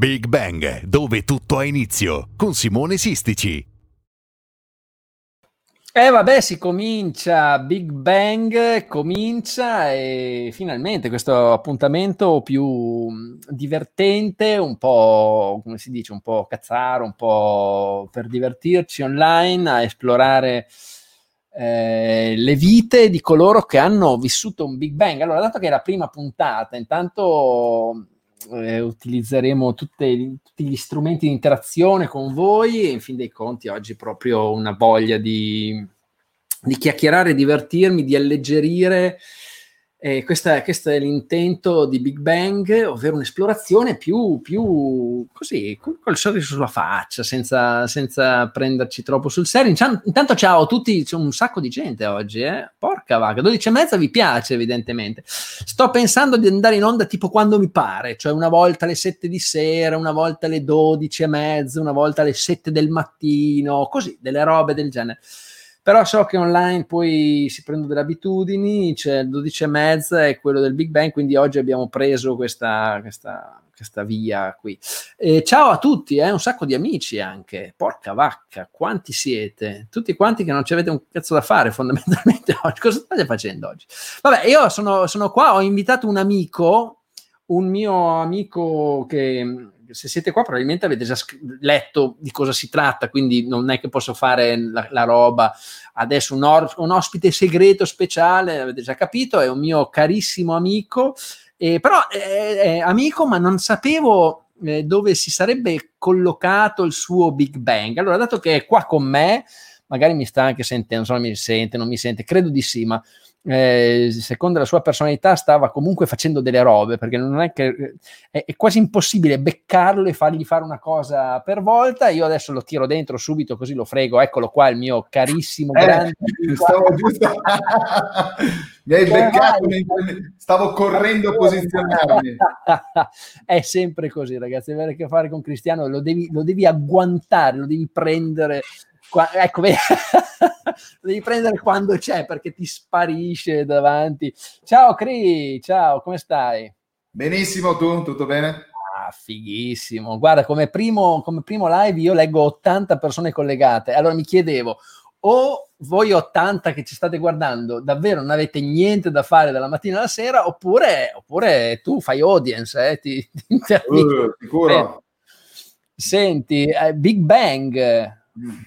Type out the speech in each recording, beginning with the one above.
Big Bang, dove tutto ha inizio, con Simone Sistici. Eh vabbè, si comincia, Big Bang comincia e finalmente questo appuntamento più divertente, un po', come si dice, un po' cazzaro, un po' per divertirci online a esplorare eh, le vite di coloro che hanno vissuto un Big Bang. Allora, dato che è la prima puntata, intanto eh, utilizzeremo tutte, tutti gli strumenti di interazione con voi e in fin dei conti oggi proprio una voglia di, di chiacchierare, divertirmi, di alleggerire e questa, questo è l'intento di Big Bang, ovvero un'esplorazione più, più così, col sorriso sulla faccia, senza, senza, prenderci troppo sul serio. Intanto ciao a tutti, c'è un sacco di gente oggi, eh? porca vaga, 12 e mezza vi piace evidentemente. Sto pensando di andare in onda tipo quando mi pare, cioè una volta alle 7 di sera, una volta alle 12 e mezza, una volta alle 7 del mattino, così, delle robe del genere però so che online poi si prendono delle abitudini, c'è il 12 e mezza e quello del Big Bang, quindi oggi abbiamo preso questa, questa, questa via qui. E ciao a tutti, eh, un sacco di amici anche, porca vacca, quanti siete? Tutti quanti che non ci avete un cazzo da fare fondamentalmente oggi, cosa state facendo oggi? Vabbè, io sono, sono qua, ho invitato un amico, un mio amico che se siete qua probabilmente avete già letto di cosa si tratta, quindi non è che posso fare la, la roba adesso un, or- un, ospite segreto speciale, avete già capito, è un mio carissimo amico, eh, però è, è, amico ma non sapevo eh, dove si sarebbe collocato il suo Big Bang. Allora, dato che è qua con me, magari mi sta anche sentendo, non so se mi sente, non mi sente, credo di sì, ma eh, secondo la sua personalità stava comunque facendo delle robe perché non è che è, è, quasi impossibile beccarlo e fargli fare una cosa per volta. Io adesso lo tiro dentro subito così lo frego. Eccolo qua il mio carissimo eh, grande stavo giusto. Mi hai beccato stavo correndo a posizionarmi. È sempre così ragazzi. Avere a che fare con Cristiano lo devi, lo devi agguantare lo devi prendere Qua, ecco, lo devi prendere quando c'è perché ti sparisce davanti. Ciao Cri, ciao, come stai? Benissimo, tu, tutto bene? Ah, fighissimo. Guarda, come primo, come primo live io leggo 80 persone collegate. Allora mi chiedevo, o voi 80 che ci state guardando davvero non avete niente da fare dalla mattina alla sera, oppure, oppure tu fai audience, eh, ti, ti uh, sicuro. Senti, eh, Big Bang,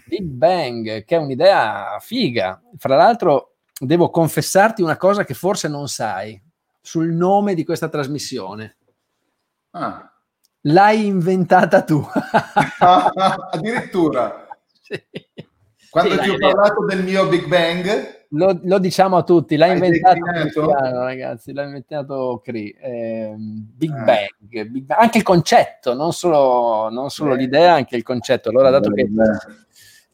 Big Bang, che è un'idea figa. Fra l'altro, devo confessarti una cosa che forse non sai sul nome di questa trasmissione. Ah. L'hai inventata tu. Addirittura. Sì. Quando sì, ti ho parlato del mio Big Bang, lo, lo, diciamo a tutti, l'ha inventato Cristiano, ragazzi, l'ha inventato Cree. Eh, Big, eh. Bang, Big, Bang, anche il concetto, non solo, non solo l'idea, anche il concetto. Allora, dato che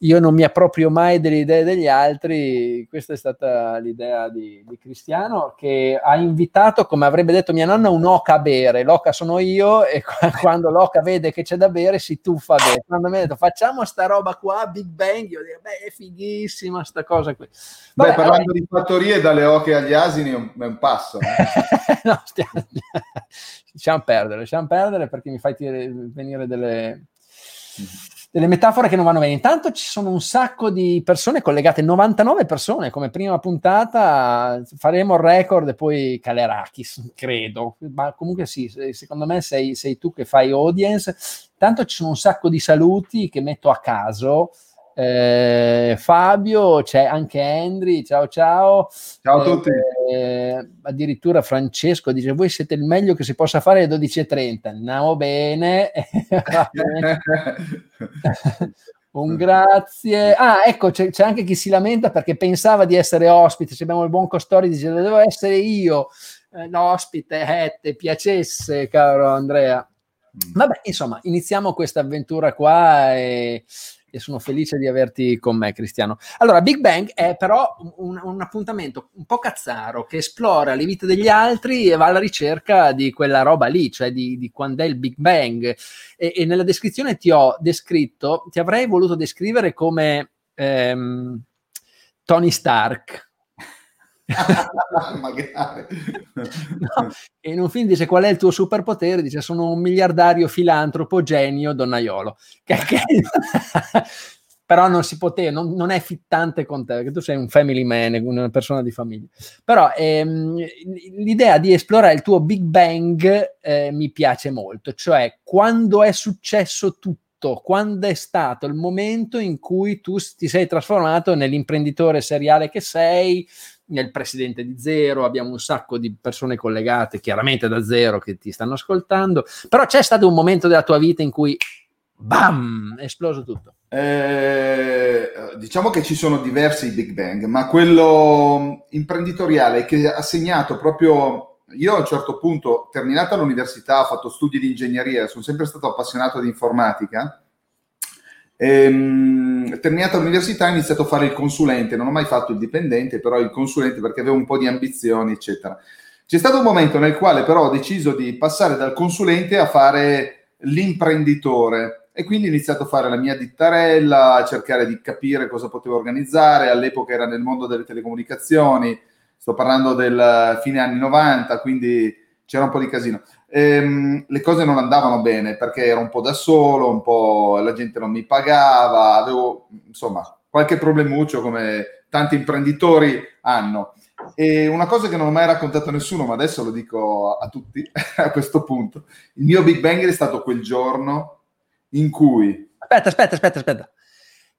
io non mi approprio mai delle idee degli altri. Questa è stata l'idea di, di, Cristiano che ha invitato, come avrebbe detto mia nonna, un'oca a bere. L'oca sono io e quando l'oca vede che c'è da bere si tuffa a bere. Quando mi ha detto facciamo sta roba qua, Big Bang, io dico, beh, è fighissima sta cosa qui. Vabbè, beh, parlando allora... di fattorie, dalle oche agli asini è un, è un passo. Eh? no, stiamo... lasciamo perdere, lasciamo perdere perché mi fai venire delle... Mm-hmm delle metafore che non vanno bene. Intanto ci sono un sacco di persone collegate, 99 persone come prima puntata, faremo il record e poi calerà, credo, ma comunque sì, secondo me sei, sei tu che fai audience. Intanto ci sono un sacco di saluti che metto a caso. Eh, Fabio, c'è anche Henry, ciao ciao. Ciao a tutti. Eh, addirittura Francesco dice: Voi siete il meglio che si possa fare alle 12.30. Andiamo bene. Un grazie. Ah, ecco, c'è, c'è, anche chi si lamenta perché pensava di essere ospite. Se abbiamo il buon Costori, dice: Devo essere io eh, l'ospite. Eh, te piacesse, caro Andrea. Mm. Vabbè, insomma, iniziamo questa avventura qua e e sono felice di averti con me, Cristiano. Allora, Big Bang è però un, un, appuntamento un po' cazzaro che esplora le vite degli altri e va alla ricerca di quella roba lì, cioè di, di quando è il Big Bang. E, e, nella descrizione ti ho descritto, ti avrei voluto descrivere come ehm, Tony Stark Magari. no, in un film dice qual è il tuo superpotere? Dice sono un miliardario filantropo genio donnaiolo. Che, che... però non si poteva, non, non, è fittante con te, perché tu sei un family man, una persona di famiglia. Però ehm, l'idea di esplorare il tuo Big Bang eh, mi piace molto, cioè quando è successo tutto, quando è stato il momento in cui tu ti sei trasformato nell'imprenditore seriale che sei, nel presidente di Zero, abbiamo un sacco di persone collegate chiaramente da Zero che ti stanno ascoltando, però c'è stato un momento della tua vita in cui bam, è esploso tutto. Eh, diciamo che ci sono diversi Big Bang, ma quello imprenditoriale che ha segnato proprio io a un certo punto, terminata l'università, ho fatto studi di ingegneria, sono sempre stato appassionato di informatica Ehm, terminata l'università ho iniziato a fare il consulente, non ho mai fatto il dipendente, però il consulente perché avevo un po' di ambizioni, eccetera. C'è stato un momento nel quale però ho deciso di passare dal consulente a fare l'imprenditore e quindi ho iniziato a fare la mia dittarella, a cercare di capire cosa potevo organizzare. All'epoca era nel mondo delle telecomunicazioni, sto parlando del fine anni 90, quindi c'era un po' di casino ehm, le cose non andavano bene perché ero un po' da solo, un po' la gente non mi pagava, avevo insomma qualche problemuccio come tanti imprenditori hanno. E una cosa che non ho mai raccontato a nessuno, ma adesso lo dico a tutti a questo punto, il mio Big Bang è stato quel giorno in cui... Aspetta, aspetta, aspetta, aspetta.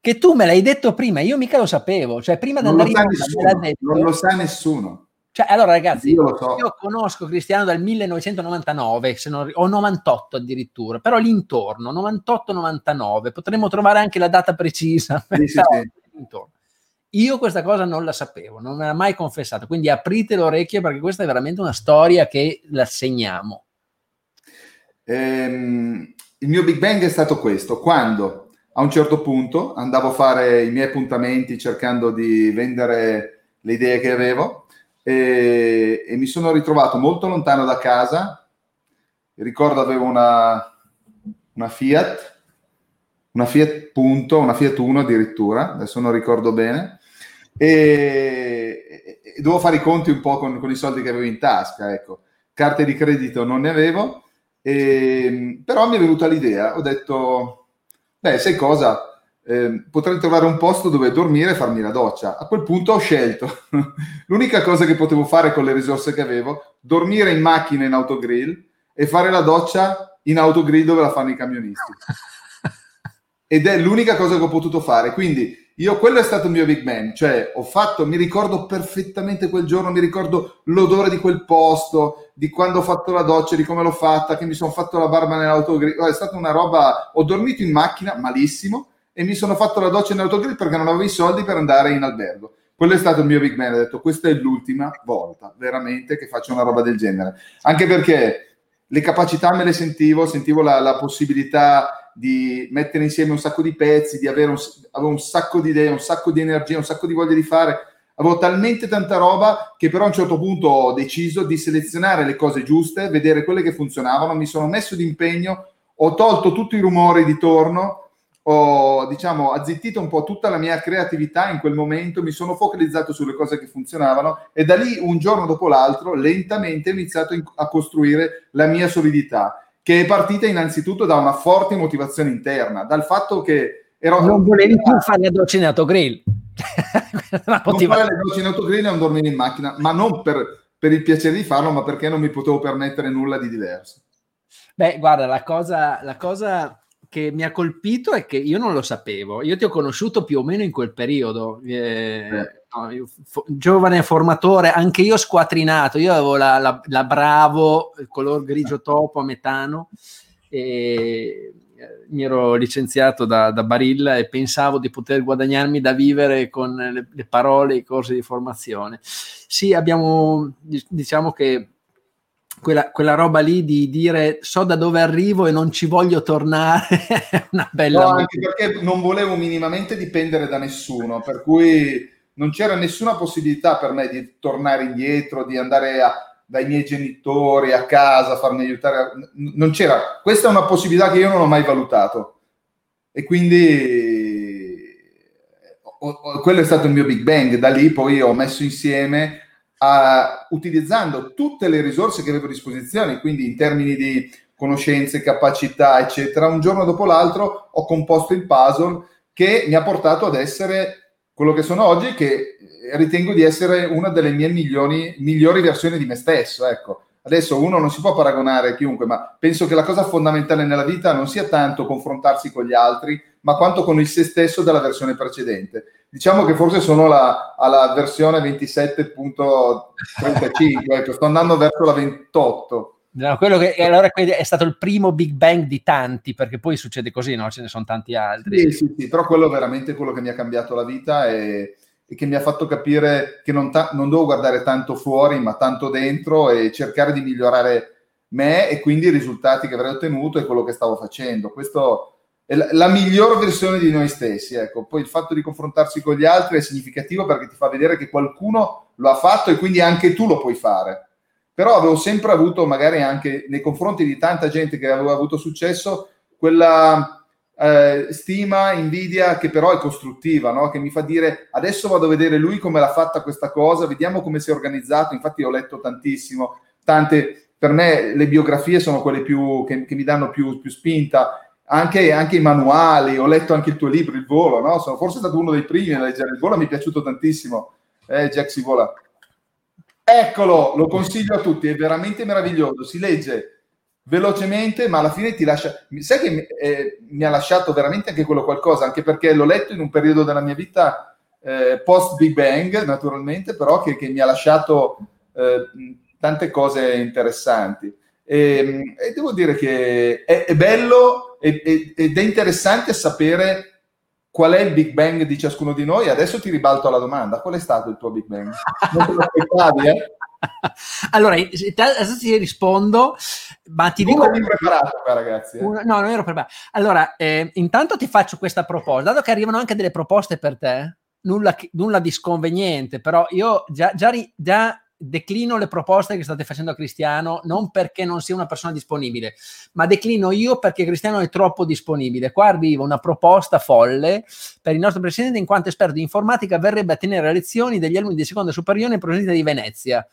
Che tu me l'hai detto prima, io mica lo sapevo, cioè prima di andare in onda Non lo sa nessuno. Cioè, allora ragazzi, io, so. io, conosco Cristiano dal 1999 non, o 98 addirittura, però l'intorno, 98-99, potremmo trovare anche la data precisa. Sì, sì, sì. Io questa cosa non la sapevo, non me l'ha mai confessato, quindi aprite l'orecchio perché questa è veramente una storia che la segniamo. Ehm, il mio Big Bang è stato questo, quando a un certo punto andavo a fare i miei appuntamenti cercando di vendere le idee che avevo e, e mi sono ritrovato molto lontano da casa. Ricordo avevo una, una Fiat, una Fiat punto, una Fiat 1 addirittura, adesso non ricordo bene, e, e dovevo fare i conti un po' con, con, i soldi che avevo in tasca, ecco. Carte di credito non ne avevo, e, però mi è venuta l'idea, ho detto, beh, sai cosa, eh, potrei trovare un posto dove dormire e farmi la doccia. A quel punto ho scelto l'unica cosa che potevo fare con le risorse che avevo, dormire in macchina in autogrill e fare la doccia in autogrill dove la fanno i camionisti. Ed è l'unica cosa che ho potuto fare. Quindi io quello è stato il mio Big Bang, cioè ho fatto, mi ricordo perfettamente quel giorno, mi ricordo l'odore di quel posto, di quando ho fatto la doccia, di come l'ho fatta, che mi sono fatto la barba nell'autogrill. È stata una roba, ho dormito in macchina malissimo, e mi sono fatto la doccia in autogrill perché non avevo i soldi per andare in albergo. Quello è stato il mio big man, ho detto questa è l'ultima volta veramente che faccio una roba del genere. Anche perché le capacità me le sentivo, sentivo la, la possibilità di mettere insieme un sacco di pezzi, di avere un, un sacco di idee, un sacco di energia, un sacco di voglia di fare. Avevo talmente tanta roba che però a un certo punto ho deciso di selezionare le cose giuste, vedere quelle che funzionavano, mi sono messo d'impegno, ho tolto tutti i rumori di torno ho diciamo azzittito un po' tutta la mia creatività in quel momento, mi sono focalizzato sulle cose che funzionavano e da lì un giorno dopo l'altro lentamente ho iniziato a costruire la mia solidità che è partita innanzitutto da una forte motivazione interna, dal fatto che ero... Non volevi più fare le docce in autogrill. non fare le docce in autogrill e non dormire in macchina, ma non per, per il piacere di farlo, ma perché non mi potevo permettere nulla di diverso. Beh, guarda, la cosa, la cosa che mi ha colpito è che io non lo sapevo. Io ti ho conosciuto più o meno in quel periodo. Eh, no, fo- giovane formatore, anche io squatrinato. Io avevo la, la, la Bravo, il color grigio topo a metano. E eh, mi ero licenziato da, da, Barilla e pensavo di poter guadagnarmi da vivere con le, le parole, i corsi di formazione. Sì, abbiamo, diciamo che quella, quella, roba lì di dire so da dove arrivo e non ci voglio tornare è una bella... No, anche perché non volevo minimamente dipendere da nessuno, per cui non c'era nessuna possibilità per me di tornare indietro, di andare a, dai miei genitori a casa, farmi aiutare. Non c'era. Questa è una possibilità che io non ho mai valutato. E quindi o, quello è stato il mio Big Bang. Da lì poi ho messo insieme a, utilizzando tutte le risorse che avevo a disposizione, quindi in termini di conoscenze, capacità, eccetera, un giorno dopo l'altro ho composto il puzzle che mi ha portato ad essere quello che sono oggi, che ritengo di essere una delle mie migliori, migliori versioni di me stesso. Ecco. Adesso uno non si può paragonare a chiunque, ma penso che la cosa fondamentale nella vita non sia tanto confrontarsi con gli altri, ma quanto con il se stesso della versione precedente diciamo che forse sono la, alla versione 27.35, ecco, sto andando verso la 28. No, quello che allora è stato il primo Big Bang di tanti, perché poi succede così, no? Ce ne sono tanti altri. Sì, sì, sì, però quello è veramente quello che mi ha cambiato la vita e, e che mi ha fatto capire che non, ta- non devo guardare tanto fuori, ma tanto dentro e cercare di migliorare me e quindi i risultati che avrei ottenuto e quello che stavo facendo. Questo la, miglior versione di noi stessi. Ecco. Poi il fatto di confrontarsi con gli altri è significativo perché ti fa vedere che qualcuno lo ha fatto e quindi anche tu lo puoi fare. Però avevo sempre avuto, magari anche nei confronti di tanta gente che aveva avuto successo, quella eh, stima, invidia che però è costruttiva, no? che mi fa dire adesso vado a vedere lui come l'ha fatta questa cosa, vediamo come si è organizzato. Infatti ho letto tantissimo, tante, per me le biografie sono quelle più, che, che mi danno più, più spinta anche, anche, i manuali, ho letto anche il tuo libro, Il Volo, no? Sono forse stato uno dei primi a leggere Il Volo, mi è piaciuto tantissimo. Eh, Jack si vola. Eccolo, lo consiglio a tutti, è veramente meraviglioso, si legge velocemente, ma alla fine ti lascia... Sai che eh, mi ha lasciato veramente anche quello qualcosa, anche perché l'ho letto in un periodo della mia vita eh, post Big Bang, naturalmente, però che, che mi ha lasciato eh, tante cose interessanti. E, ehm, e, devo dire che è, è bello ed, è interessante sapere qual è il Big Bang di ciascuno di noi. Adesso ti ribalto la domanda: qual è stato il tuo Big Bang? Non te lo aspettavi, eh? Allora, adesso ti rispondo, ma ti dico... Non preparato qua, ragazzi. Eh? Una, no, non ero preparato. Allora, eh, intanto ti faccio questa proposta, dato che arrivano anche delle proposte per te, nulla, nulla di sconveniente, però io già, già, già declino le proposte che state facendo a Cristiano non perché non sia una persona disponibile, ma declino io perché Cristiano è troppo disponibile. Qua arriva una proposta folle per il nostro presidente in quanto esperto di informatica verrebbe a tenere lezioni degli alunni di seconda superiore in di Venezia.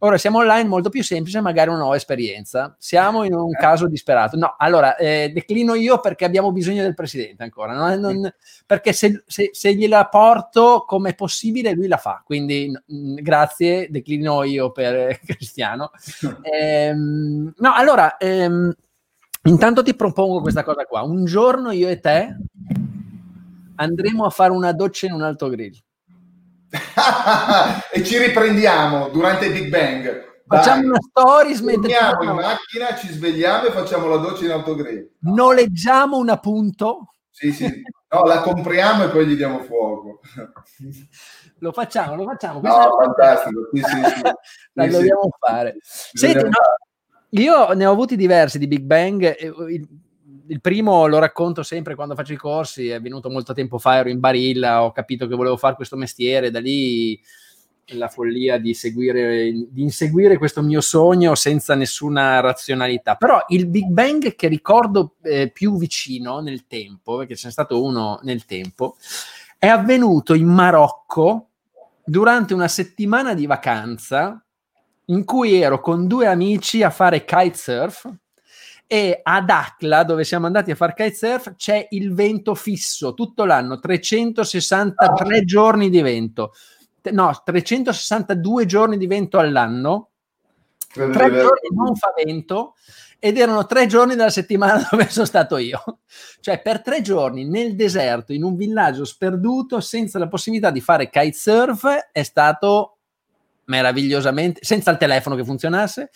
Ora siamo online, molto più semplice, magari una nuova esperienza. Siamo in un caso disperato. No, allora eh, declino io perché abbiamo bisogno del presidente ancora. Non, non, perché se, se, se, gliela porto come possibile, lui la fa. Quindi mh, grazie, declino io per Cristiano. Ehm, no, allora, ehm, intanto ti propongo questa cosa qua. Un giorno io e te andremo a fare una doccia in un alto grill. e ci riprendiamo durante il Big Bang. Facciamo Dai. una story, Torniamo in macchina, ci svegliamo e facciamo la doccia in autogrill. Noleggiamo una punto. Sì, sì. No, la compriamo e poi gli diamo fuoco. Lo facciamo, lo facciamo. No, è fantastico. Sì, sì, sì. la sì, dobbiamo sì. fare. Senti, no, io ne ho avuti diversi di Big Bang. Il primo lo racconto sempre quando faccio i corsi, è venuto molto tempo fa, ero in Barilla, ho capito che volevo fare questo mestiere, da lì la follia di, seguire, di inseguire questo mio sogno senza nessuna razionalità. Però il Big Bang che ricordo eh, più vicino nel tempo, perché c'è stato uno nel tempo, è avvenuto in Marocco durante una settimana di vacanza in cui ero con due amici a fare kitesurf e ad Akla, dove siamo andati a fare kitesurf, c'è il vento fisso tutto l'anno, 363 giorni di vento, no, 362 giorni di vento all'anno, tre giorni non fa vento ed erano tre giorni della settimana dove sono stato io. Cioè per tre giorni nel deserto, in un villaggio sperduto, senza la possibilità di fare kitesurf, è stato meravigliosamente, senza il telefono che funzionasse,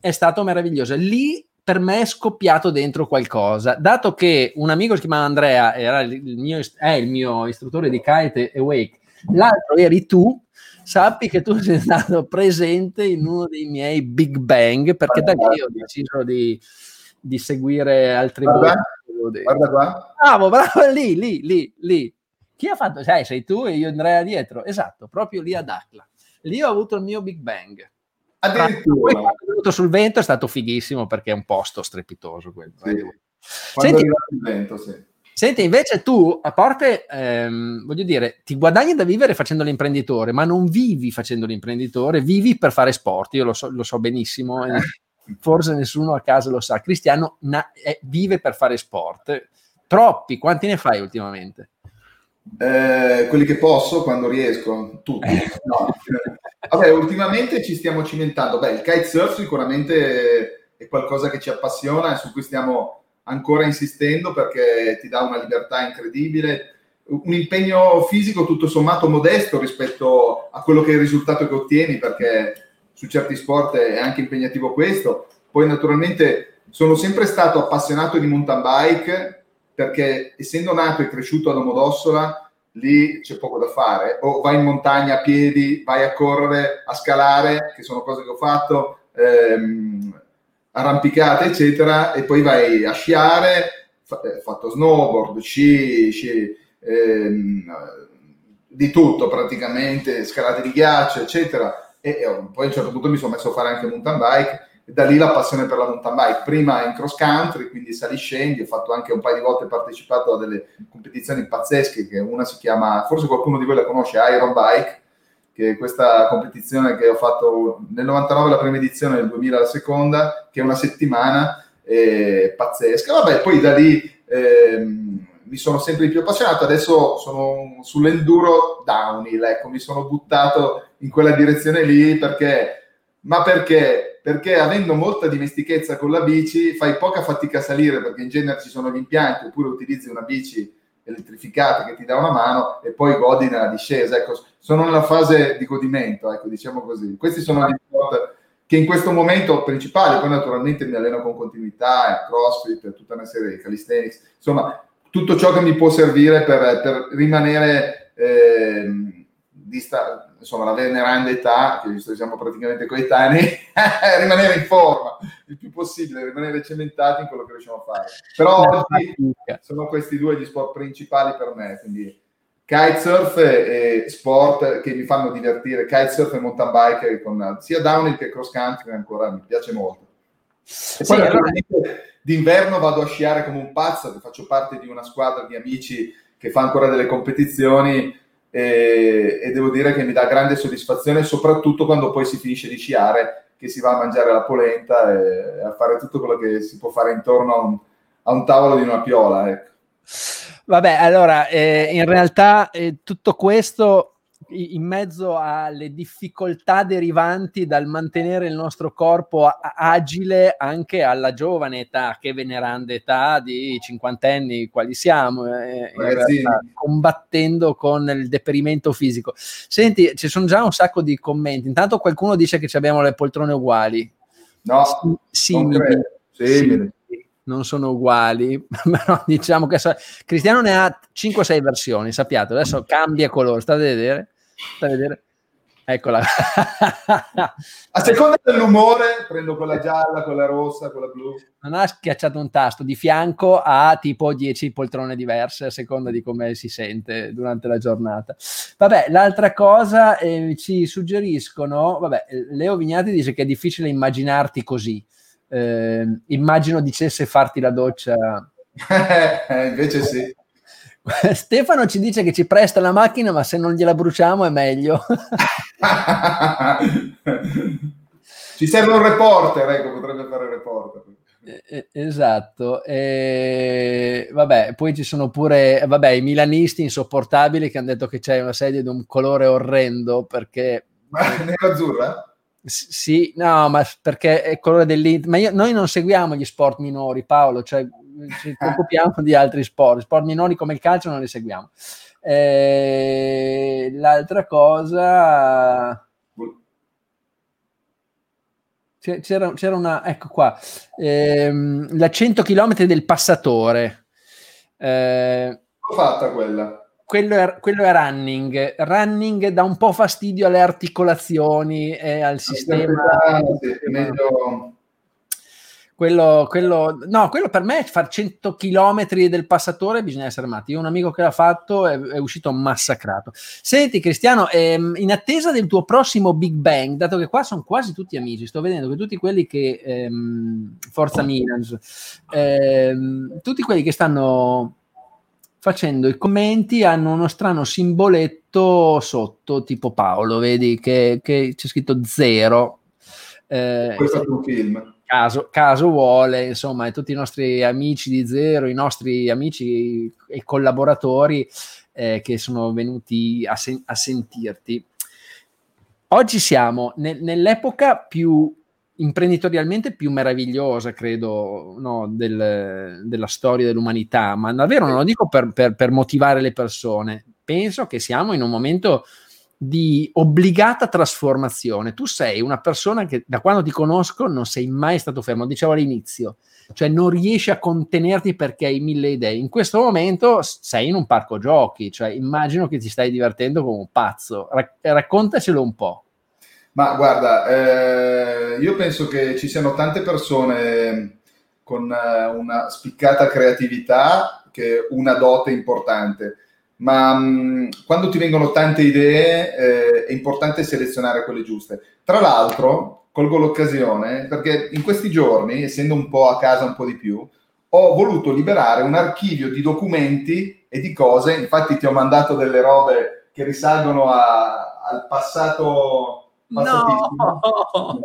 è stato meraviglioso. Lì per me è scoppiato dentro qualcosa. Dato che un amico che si chiamava Andrea era il mio, è il mio istruttore di kite e wake, l'altro eri tu, sappi che tu sei stato presente in uno dei miei Big Bang, perché da lì ho deciso di, di seguire altri guarda, guarda qua. Bravo, bravo, lì, lì, lì, lì. Chi ha fatto? Sai, sei tu e io Andrea dietro. Esatto, proprio lì ad Acla. Lì ho avuto il mio Big Bang. Addirittura. Poi, sul vento è stato fighissimo perché è un posto strepitoso quello. Sì. Eh. Senti, il vento, sì. Senti, invece tu, a parte, ehm, voglio dire, ti guadagni da vivere facendo l'imprenditore, ma non vivi facendo l'imprenditore, vivi per fare sport, io lo so, lo so benissimo, forse nessuno a casa lo sa. Cristiano na- è, vive per fare sport. Troppi, quanti ne fai ultimamente? Eh, quelli che posso quando riesco, tutti. Eh. No. Vabbè, ultimamente ci stiamo cimentando. Beh, il kitesurf sicuramente è qualcosa che ci appassiona e su cui stiamo ancora insistendo perché ti dà una libertà incredibile, un impegno fisico tutto sommato modesto rispetto a quello che è il risultato che ottieni perché su certi sport è anche impegnativo questo. Poi naturalmente sono sempre stato appassionato di mountain bike perché essendo nato e cresciuto a Domodossola lì c'è poco da fare, o vai in montagna a piedi, vai a correre, a scalare, che sono cose che ho fatto, ehm, arrampicate, eccetera, e poi vai a sciare, ho eh, fatto snowboard, sci, sci ehm, di tutto praticamente, scalate di ghiaccio, eccetera, e, e, poi a un certo punto mi sono messo a fare anche mountain bike, da lì la passione per la mountain bike, prima in cross country, quindi sali scendi, ho fatto anche un paio di volte partecipato a delle competizioni pazzesche, che una si chiama, forse qualcuno di voi la conosce, Iron Bike, che è questa competizione che ho fatto nel 99 la prima edizione, nel 2000 la seconda, che è una settimana eh, pazzesca. Vabbè, poi da lì ehm, mi sono sempre di più appassionato, adesso sono sull'enduro downhill, ecco, mi sono buttato in quella direzione lì perché, ma perché? Perché avendo molta dimestichezza con la bici fai poca fatica a salire perché in genere ci sono gli impianti oppure utilizzi una bici elettrificata che ti dà una mano e poi godi nella discesa. Ecco, sono nella fase di godimento, ecco, diciamo così. Questi sono gli sport che in questo momento principali, poi naturalmente mi alleno con continuità, crossfit, tutta una serie di calisthenics, insomma, tutto ciò che mi può servire per, per rimanere eh, dista- insomma, la veneranda età, che visto che siamo praticamente coetanei, rimanere in forma il più possibile, rimanere cementati in quello che riusciamo a fare. Però oggi sono questi due gli sport principali per me, quindi kitesurf e, sport che mi fanno divertire, kitesurf e mountain bike con sia downhill che cross country ancora mi piace molto. E poi sì, allora... d'inverno vado a sciare come un pazzo, faccio parte di una squadra di amici che fa ancora delle competizioni e, e, devo dire che mi dà grande soddisfazione, soprattutto quando poi si finisce di sciare, che si va a mangiare la polenta e a fare tutto quello che si può fare intorno a un, a un tavolo di una piola. Ecco. Vabbè, allora, eh, in realtà eh, tutto questo in mezzo alle difficoltà derivanti dal mantenere il nostro corpo agile anche alla giovane età, che veneranda età di cinquantenni, quali siamo, eh, realtà, combattendo con il deperimento fisico. Senti, ci sono già un sacco di commenti. Intanto qualcuno dice che abbiamo le poltrone uguali. No, simili. Sì, non sono uguali, però diciamo che Cristiano ne ha 5-6 versioni, sappiate, adesso cambia colore, state a vedere. Stai a vedere? Eccola. a seconda dell'umore prendo quella gialla, quella rossa, quella blu. Non ha schiacciato un tasto, di fianco a tipo 10 poltrone diverse a seconda di come si sente durante la giornata. Vabbè, l'altra cosa eh, ci suggeriscono, vabbè, Leo Vignati dice che è difficile immaginarti così. Eh, immagino dicesse farti la doccia. Invece sì. Stefano ci dice che ci presta la macchina, ma se non gliela bruciamo è meglio. ci serve un reporter, ecco, potrebbe fare il reporter. Esatto, e, vabbè, poi ci sono pure vabbè, i milanisti insopportabili che hanno detto che c'è una sedia di un colore orrendo perché... Ma nero-azzurra? Sì, no, ma perché è colore dell'Inter. Ma io, noi non seguiamo gli sport minori, Paolo, cioè ci occupiamo di altri sport. Sport minori come il calcio non li seguiamo. Eh, l'altra cosa c'era, c'era, una, ecco qua, ehm, la 100 km del passatore. Eh, L'ho fatta quella. Quello è, quello è, running. Running dà un po' fastidio alle articolazioni e al sistema. Sì, meglio, quello, quello, no, quello per me è fare 100 km del passatore bisogna essere matti. Io ho un amico che l'ha fatto è, è uscito massacrato. Senti Cristiano, ehm, in attesa del tuo prossimo Big Bang, dato che qua sono quasi tutti amici, sto vedendo che tutti quelli che ehm, Forza Milans, ehm, tutti quelli che stanno facendo i commenti hanno uno strano simboletto sotto, tipo Paolo, vedi che, che c'è scritto zero. Eh, Questo è un film caso, caso vuole, insomma, tutti i nostri amici di Zero, i nostri amici e collaboratori eh, che sono venuti a, sen- a sentirti. Oggi siamo ne- nell'epoca più imprenditorialmente più meravigliosa, credo, no, del, della storia dell'umanità, ma davvero non lo dico per, per, per motivare le persone, penso che siamo in un momento di obbligata trasformazione. Tu sei una persona che da quando ti conosco non sei mai stato fermo, dicevo all'inizio, cioè non riesci a contenerti perché hai mille idee. In questo momento sei in un parco giochi, cioè immagino che ti stai divertendo come un pazzo. Rac- raccontacelo un po'. Ma guarda, eh, io penso che ci siano tante persone con eh, una spiccata creatività che una dote importante ma mh, quando ti vengono tante idee eh, è importante selezionare quelle giuste. Tra l'altro, colgo l'occasione perché in questi giorni, essendo un po' a casa un po' di più, ho voluto liberare un archivio di documenti e di cose, infatti ti ho mandato delle robe che risalgono a, al passato, passatissimo. No.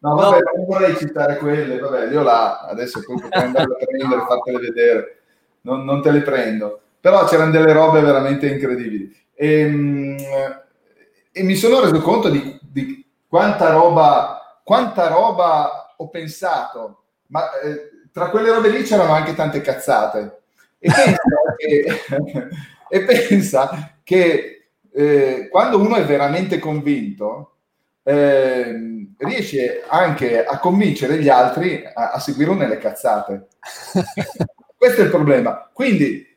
No, vabbè, non vorrei citare quelle, vabbè, io là, adesso poi potrei andare a prendere e fartele vedere, non, non te le prendo però c'erano delle robe veramente incredibili. E, ehm, e mi sono reso conto di, di, quanta, roba, quanta roba ho pensato, ma eh, tra quelle robe lì c'erano anche tante cazzate. E pensa che, e pensa che eh, quando uno è veramente convinto, eh, riesce anche a convincere gli altri a, a seguirlo nelle cazzate. Questo è il problema. Quindi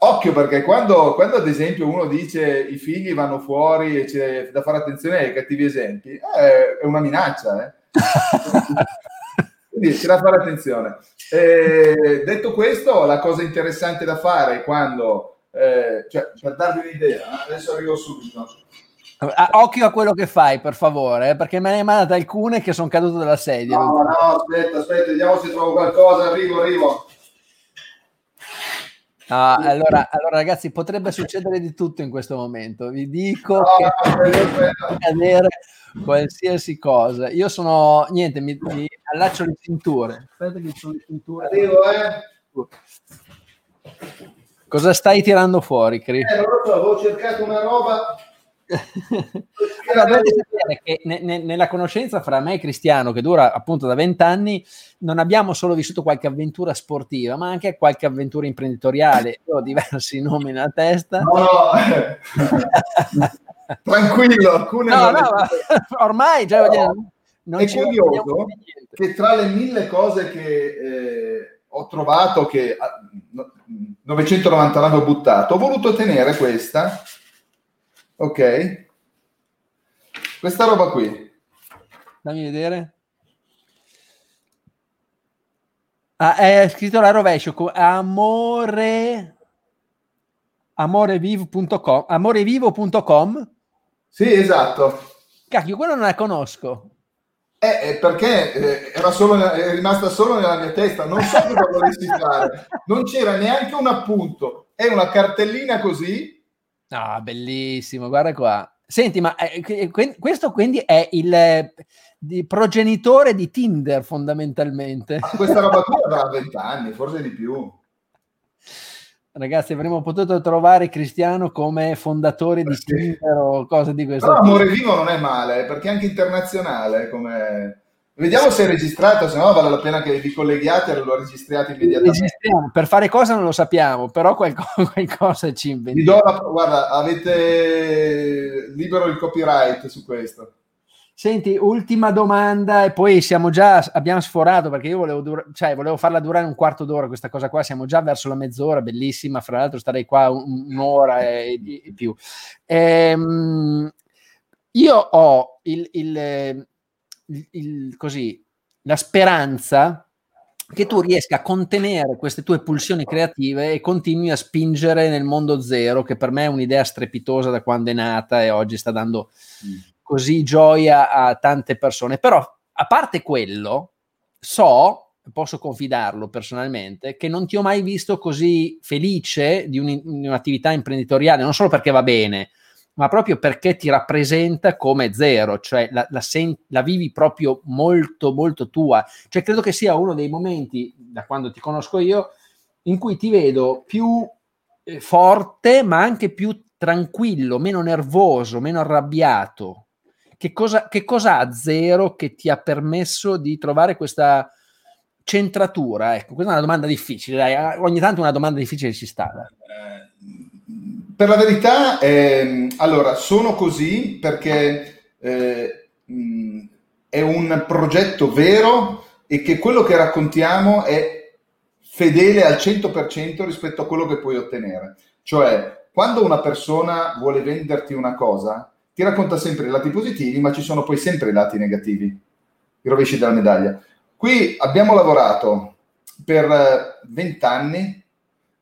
occhio perché quando, quando, ad esempio uno dice i figli vanno fuori e c'è da fare attenzione ai cattivi esempi, eh, è una minaccia. Eh? Quindi c'è da fare attenzione. Eh, detto questo, la cosa interessante da fare quando, eh, cioè, per darvi un'idea, adesso arrivo subito. Ah, occhio a quello che fai, per favore, eh, perché me ne hai mandate alcune che sono cadute dalla sedia. No, no, aspetta, aspetta, vediamo se trovo qualcosa. Arrivo, arrivo. No, allora, allora, ragazzi, potrebbe succedere di tutto in questo momento. Vi dico no, che può accadere qualsiasi cosa. Io sono niente, mi, mi allaccio le cinture. Aspetta che sono le cinture. Arrivo, eh. Cosa stai tirando fuori, Cri? Eh, non lo so, avevo cercato una roba allora, che ne, ne, nella conoscenza fra me e Cristiano, che dura appunto da vent'anni, non abbiamo solo vissuto qualche avventura sportiva, ma anche qualche avventura imprenditoriale. Io ho diversi nomi nella testa. No, no. tranquillo, alcune no, no, ormai già no. non è curioso che tra le mille cose che eh, ho trovato che 999 ho buttato, ho voluto tenere questa Ok. Questa roba qui. Dammi vedere. Ah, è scritto la rovescio amore amorevivo.com amorevivo.com sì esatto cacchio quello non la conosco eh, perché eh, era solo, è rimasta solo nella mia testa non so cosa volessi fare non c'era neanche un appunto è una cartellina così Ah, bellissimo, guarda qua. Senti, ma eh, questo quindi è il eh, progenitore di Tinder fondamentalmente. Ma questa roba qui avrà 20 anni, forse di più. Ragazzi, avremmo potuto trovare Cristiano come fondatore di sì. Tinder o cose di questo Però Amore Vivo non è male, perché è anche internazionale come Vediamo se è registrato, se no vale la pena che vi colleghiate e lo registriate immediatamente. Registriamo. Per fare cosa non lo sappiamo, però qualcosa, qualcosa ci inventiamo. La, guarda, avete libero il copyright su questo. Senti, ultima domanda e poi siamo già, abbiamo sforato perché io volevo, dura, cioè, volevo farla durare un quarto d'ora questa cosa qua, siamo già verso la mezz'ora, bellissima, fra l'altro starei qua un'ora e, e più. Ehm, io ho il, il il, il, così, la speranza che tu riesca a contenere queste tue pulsioni creative e continui a spingere nel mondo zero, che per me è un'idea strepitosa da quando è nata e oggi sta dando mm. così gioia a tante persone. Però, a parte quello, so, posso confidarlo personalmente, che non ti ho mai visto così felice di, un, di un'attività imprenditoriale, non solo perché va bene, ma proprio perché ti rappresenta come zero, cioè la, la, sen- la, vivi proprio molto, molto tua. Cioè credo che sia uno dei momenti, da quando ti conosco io, in cui ti vedo più eh, forte, ma anche più tranquillo, meno nervoso, meno arrabbiato. Che cosa, che cosa ha zero che ti ha permesso di trovare questa centratura? Ecco, questa è una domanda difficile, dai. ogni tanto una domanda difficile ci sta. Eh, per la verità, eh, allora, sono così perché eh, è un progetto vero e che quello che raccontiamo è fedele al 100% rispetto a quello che puoi ottenere. Cioè, quando una persona vuole venderti una cosa, ti racconta sempre i lati positivi, ma ci sono poi sempre i lati negativi, i rovesci della medaglia. Qui abbiamo lavorato per 20 eh, anni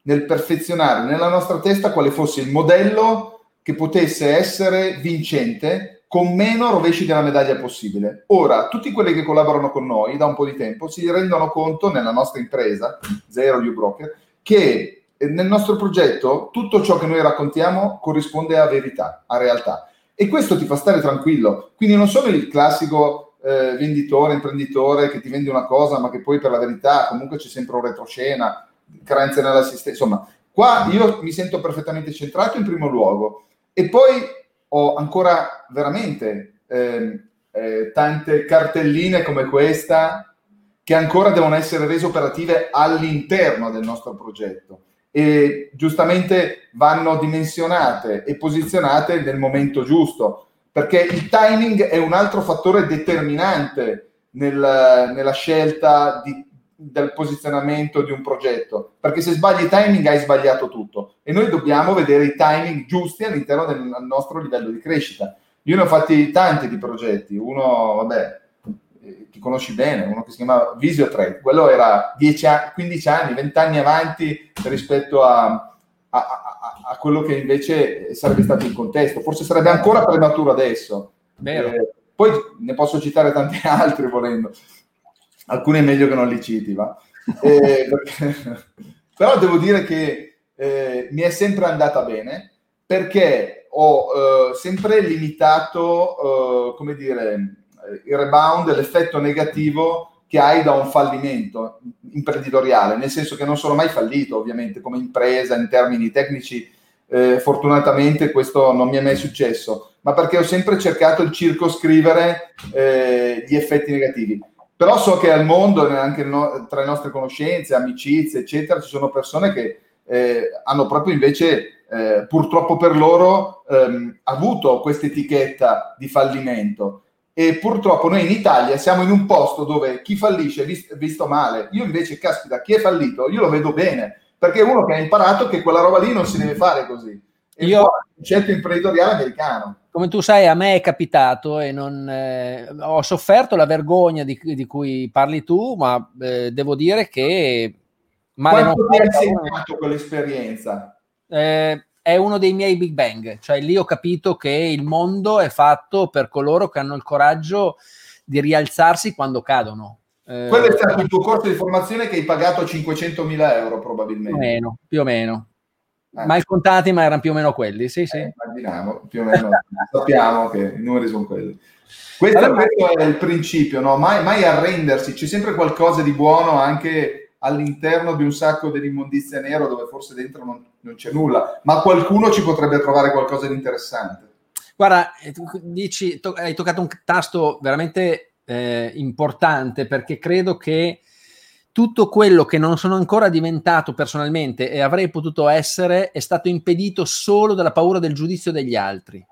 nel perfezionare nella nostra testa quale fosse il modello che potesse essere vincente con meno rovesci della medaglia possibile. Ora, tutti quelli che collaborano con noi da un po' di tempo si rendono conto nella nostra impresa, Zero You Broker, che nel nostro progetto tutto ciò che noi raccontiamo corrisponde a verità, a realtà. E questo ti fa stare tranquillo. Quindi non sono il classico eh, venditore, imprenditore che ti vende una cosa, ma che poi per la verità comunque c'è sempre un retroscena carenze nell'assistenza. Insomma, qua io mi sento perfettamente centrato in primo luogo e poi ho ancora veramente eh, eh, tante cartelline come questa che ancora devono essere rese operative all'interno del nostro progetto e giustamente vanno dimensionate e posizionate nel momento giusto perché il timing è un altro fattore determinante nel, nella scelta di del posizionamento di un progetto, perché se sbagli i timing hai sbagliato tutto. E noi dobbiamo vedere i timing giusti all'interno del nostro livello di crescita. Io ne ho fatti tanti di progetti, uno, vabbè, eh, ti conosci bene, uno che si chiama Visiotrade, quello era 10 anni, 15 anni, 20 anni avanti rispetto a, a, a, a, quello che invece sarebbe stato il contesto, forse sarebbe ancora prematuro adesso. Eh, poi ne posso citare tanti altri volendo alcuni è meglio che non li citi, va. Eh, perché, però devo dire che eh, mi è sempre andata bene perché ho eh, sempre limitato, eh, come dire, il rebound, l'effetto negativo che hai da un fallimento imprenditoriale, nel senso che non sono mai fallito, ovviamente, come impresa in termini tecnici. Eh, fortunatamente questo non mi è mai successo, ma perché ho sempre cercato di circoscrivere eh, gli effetti negativi però so che al mondo, anche no, tra le nostre conoscenze, amicizie, eccetera, ci sono persone che eh, hanno proprio invece, eh, purtroppo per loro, ehm, avuto questa etichetta di fallimento. E purtroppo noi in Italia siamo in un posto dove chi fallisce è visto, visto male. Io invece, caspita, chi è fallito, io lo vedo bene, perché è uno che ha imparato che quella roba lì non si deve fare così. E io... il concetto imprenditoriale americano come tu sai, a me è capitato e non, eh, ho sofferto la vergogna di, di, cui parli tu, ma eh, devo dire che Quanto ti ha insegnato quell'esperienza? Eh, è uno dei miei Big Bang, cioè lì ho capito che il mondo è fatto per coloro che hanno il coraggio di rialzarsi quando cadono. Eh, Quello è stato il tuo corso di formazione che hai pagato 500.000 euro probabilmente. Più o meno, più o meno. Ah. Mal contati, ma erano più o meno quelli, sì, sì. Eh, immaginiamo, più o meno sappiamo che i numeri sono quelli. Questo, allora, questo è il principio, no? mai, mai arrendersi, c'è sempre qualcosa di buono anche all'interno di un sacco dell'immondizia nero dove forse dentro non, non c'è nulla, ma qualcuno ci potrebbe trovare qualcosa di interessante. Guarda, eh, dici, to- hai toccato un tasto veramente eh, importante perché credo che tutto quello che non sono ancora diventato personalmente e avrei potuto essere è stato impedito solo dalla paura del giudizio degli altri,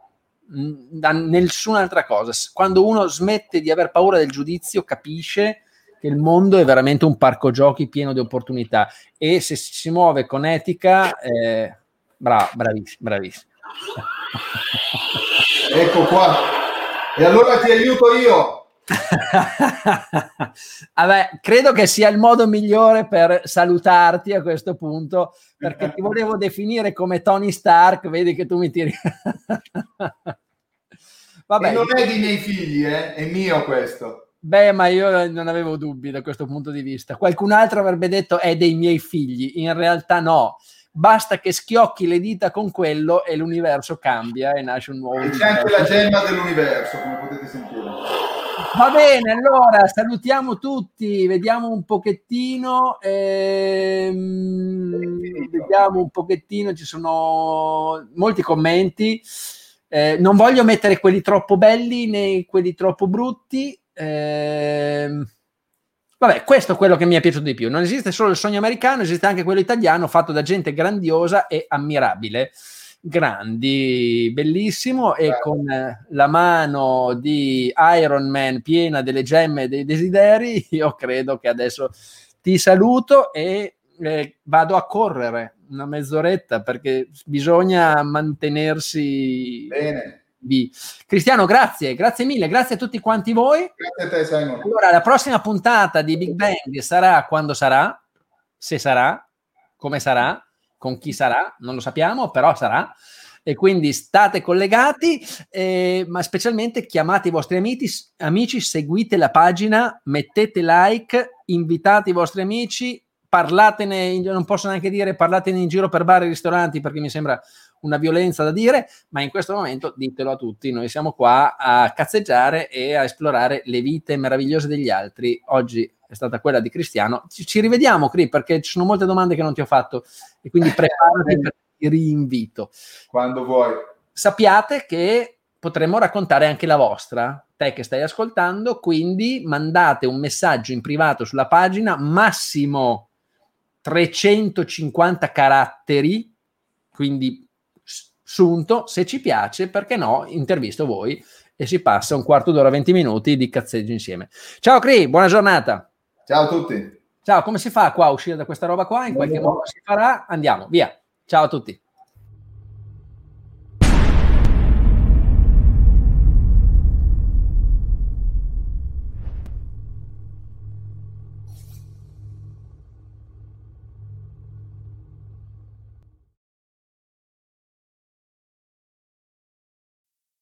da nessun'altra cosa. Quando uno smette di aver paura del giudizio, capisce che il mondo è veramente un parco giochi pieno di opportunità e se si muove con etica, eh, bravo, bravissimo, bravissimo. ecco qua. E allora ti aiuto io. Vabbè, credo che sia il modo migliore per salutarti a questo punto, perché ti volevo definire come Tony Stark, vedi che tu mi tiri. Vabbè, e non è di miei figli, eh? è mio questo. Beh, ma io non avevo dubbi da questo punto di vista. Qualcun altro avrebbe detto è dei miei figli, in realtà no. Basta che schiocchi le dita con quello e l'universo cambia e nasce un nuovo. E c'è anche la gemma dell'universo, come potete sentire. Va bene, allora salutiamo tutti, vediamo un pochettino, ehm, vediamo un pochettino, ci sono molti commenti. Eh, non voglio mettere quelli troppo belli né quelli troppo brutti. Eh, vabbè, questo è quello che mi è piaciuto di più. Non esiste solo il sogno americano, esiste anche quello italiano fatto da gente grandiosa e ammirabile grandi, bellissimo e con la mano di Iron Man piena delle gemme dei desideri, io credo che adesso ti saluto e eh, vado a correre una mezz'oretta perché bisogna mantenersi bene. Di. Cristiano, grazie, grazie mille, grazie a tutti quanti voi. Grazie a te, Simon. Allora, la prossima puntata di Big Bang sarà quando sarà, se sarà, come sarà con chi sarà, non lo sappiamo, però sarà. E quindi state collegati, eh, ma specialmente chiamate i vostri amici, amici, seguite la pagina, mettete like, invitate i vostri amici, parlatene, non posso neanche dire parlatene in giro per bar e ristoranti perché mi sembra una violenza da dire, ma in questo momento ditelo a tutti, noi siamo qua a cazzeggiare e a esplorare le vite meravigliose degli altri. Oggi è stata quella di Cristiano. Ci, ci rivediamo, Cri, perché ci sono molte domande che non ti ho fatto e quindi preparati per il rinvito. Quando vuoi. Sappiate che potremmo raccontare anche la vostra, te che stai ascoltando, quindi mandate un messaggio in privato sulla pagina, massimo 350 caratteri, quindi sunto, se ci piace, perché no, intervisto voi e si passa un quarto d'ora, 20 minuti di cazzeggio insieme. Ciao Cri, buona giornata. Ciao a tutti. Ciao, come si fa qua a uscire da questa roba qua? In qualche modo si farà? Andiamo, via. Ciao a tutti.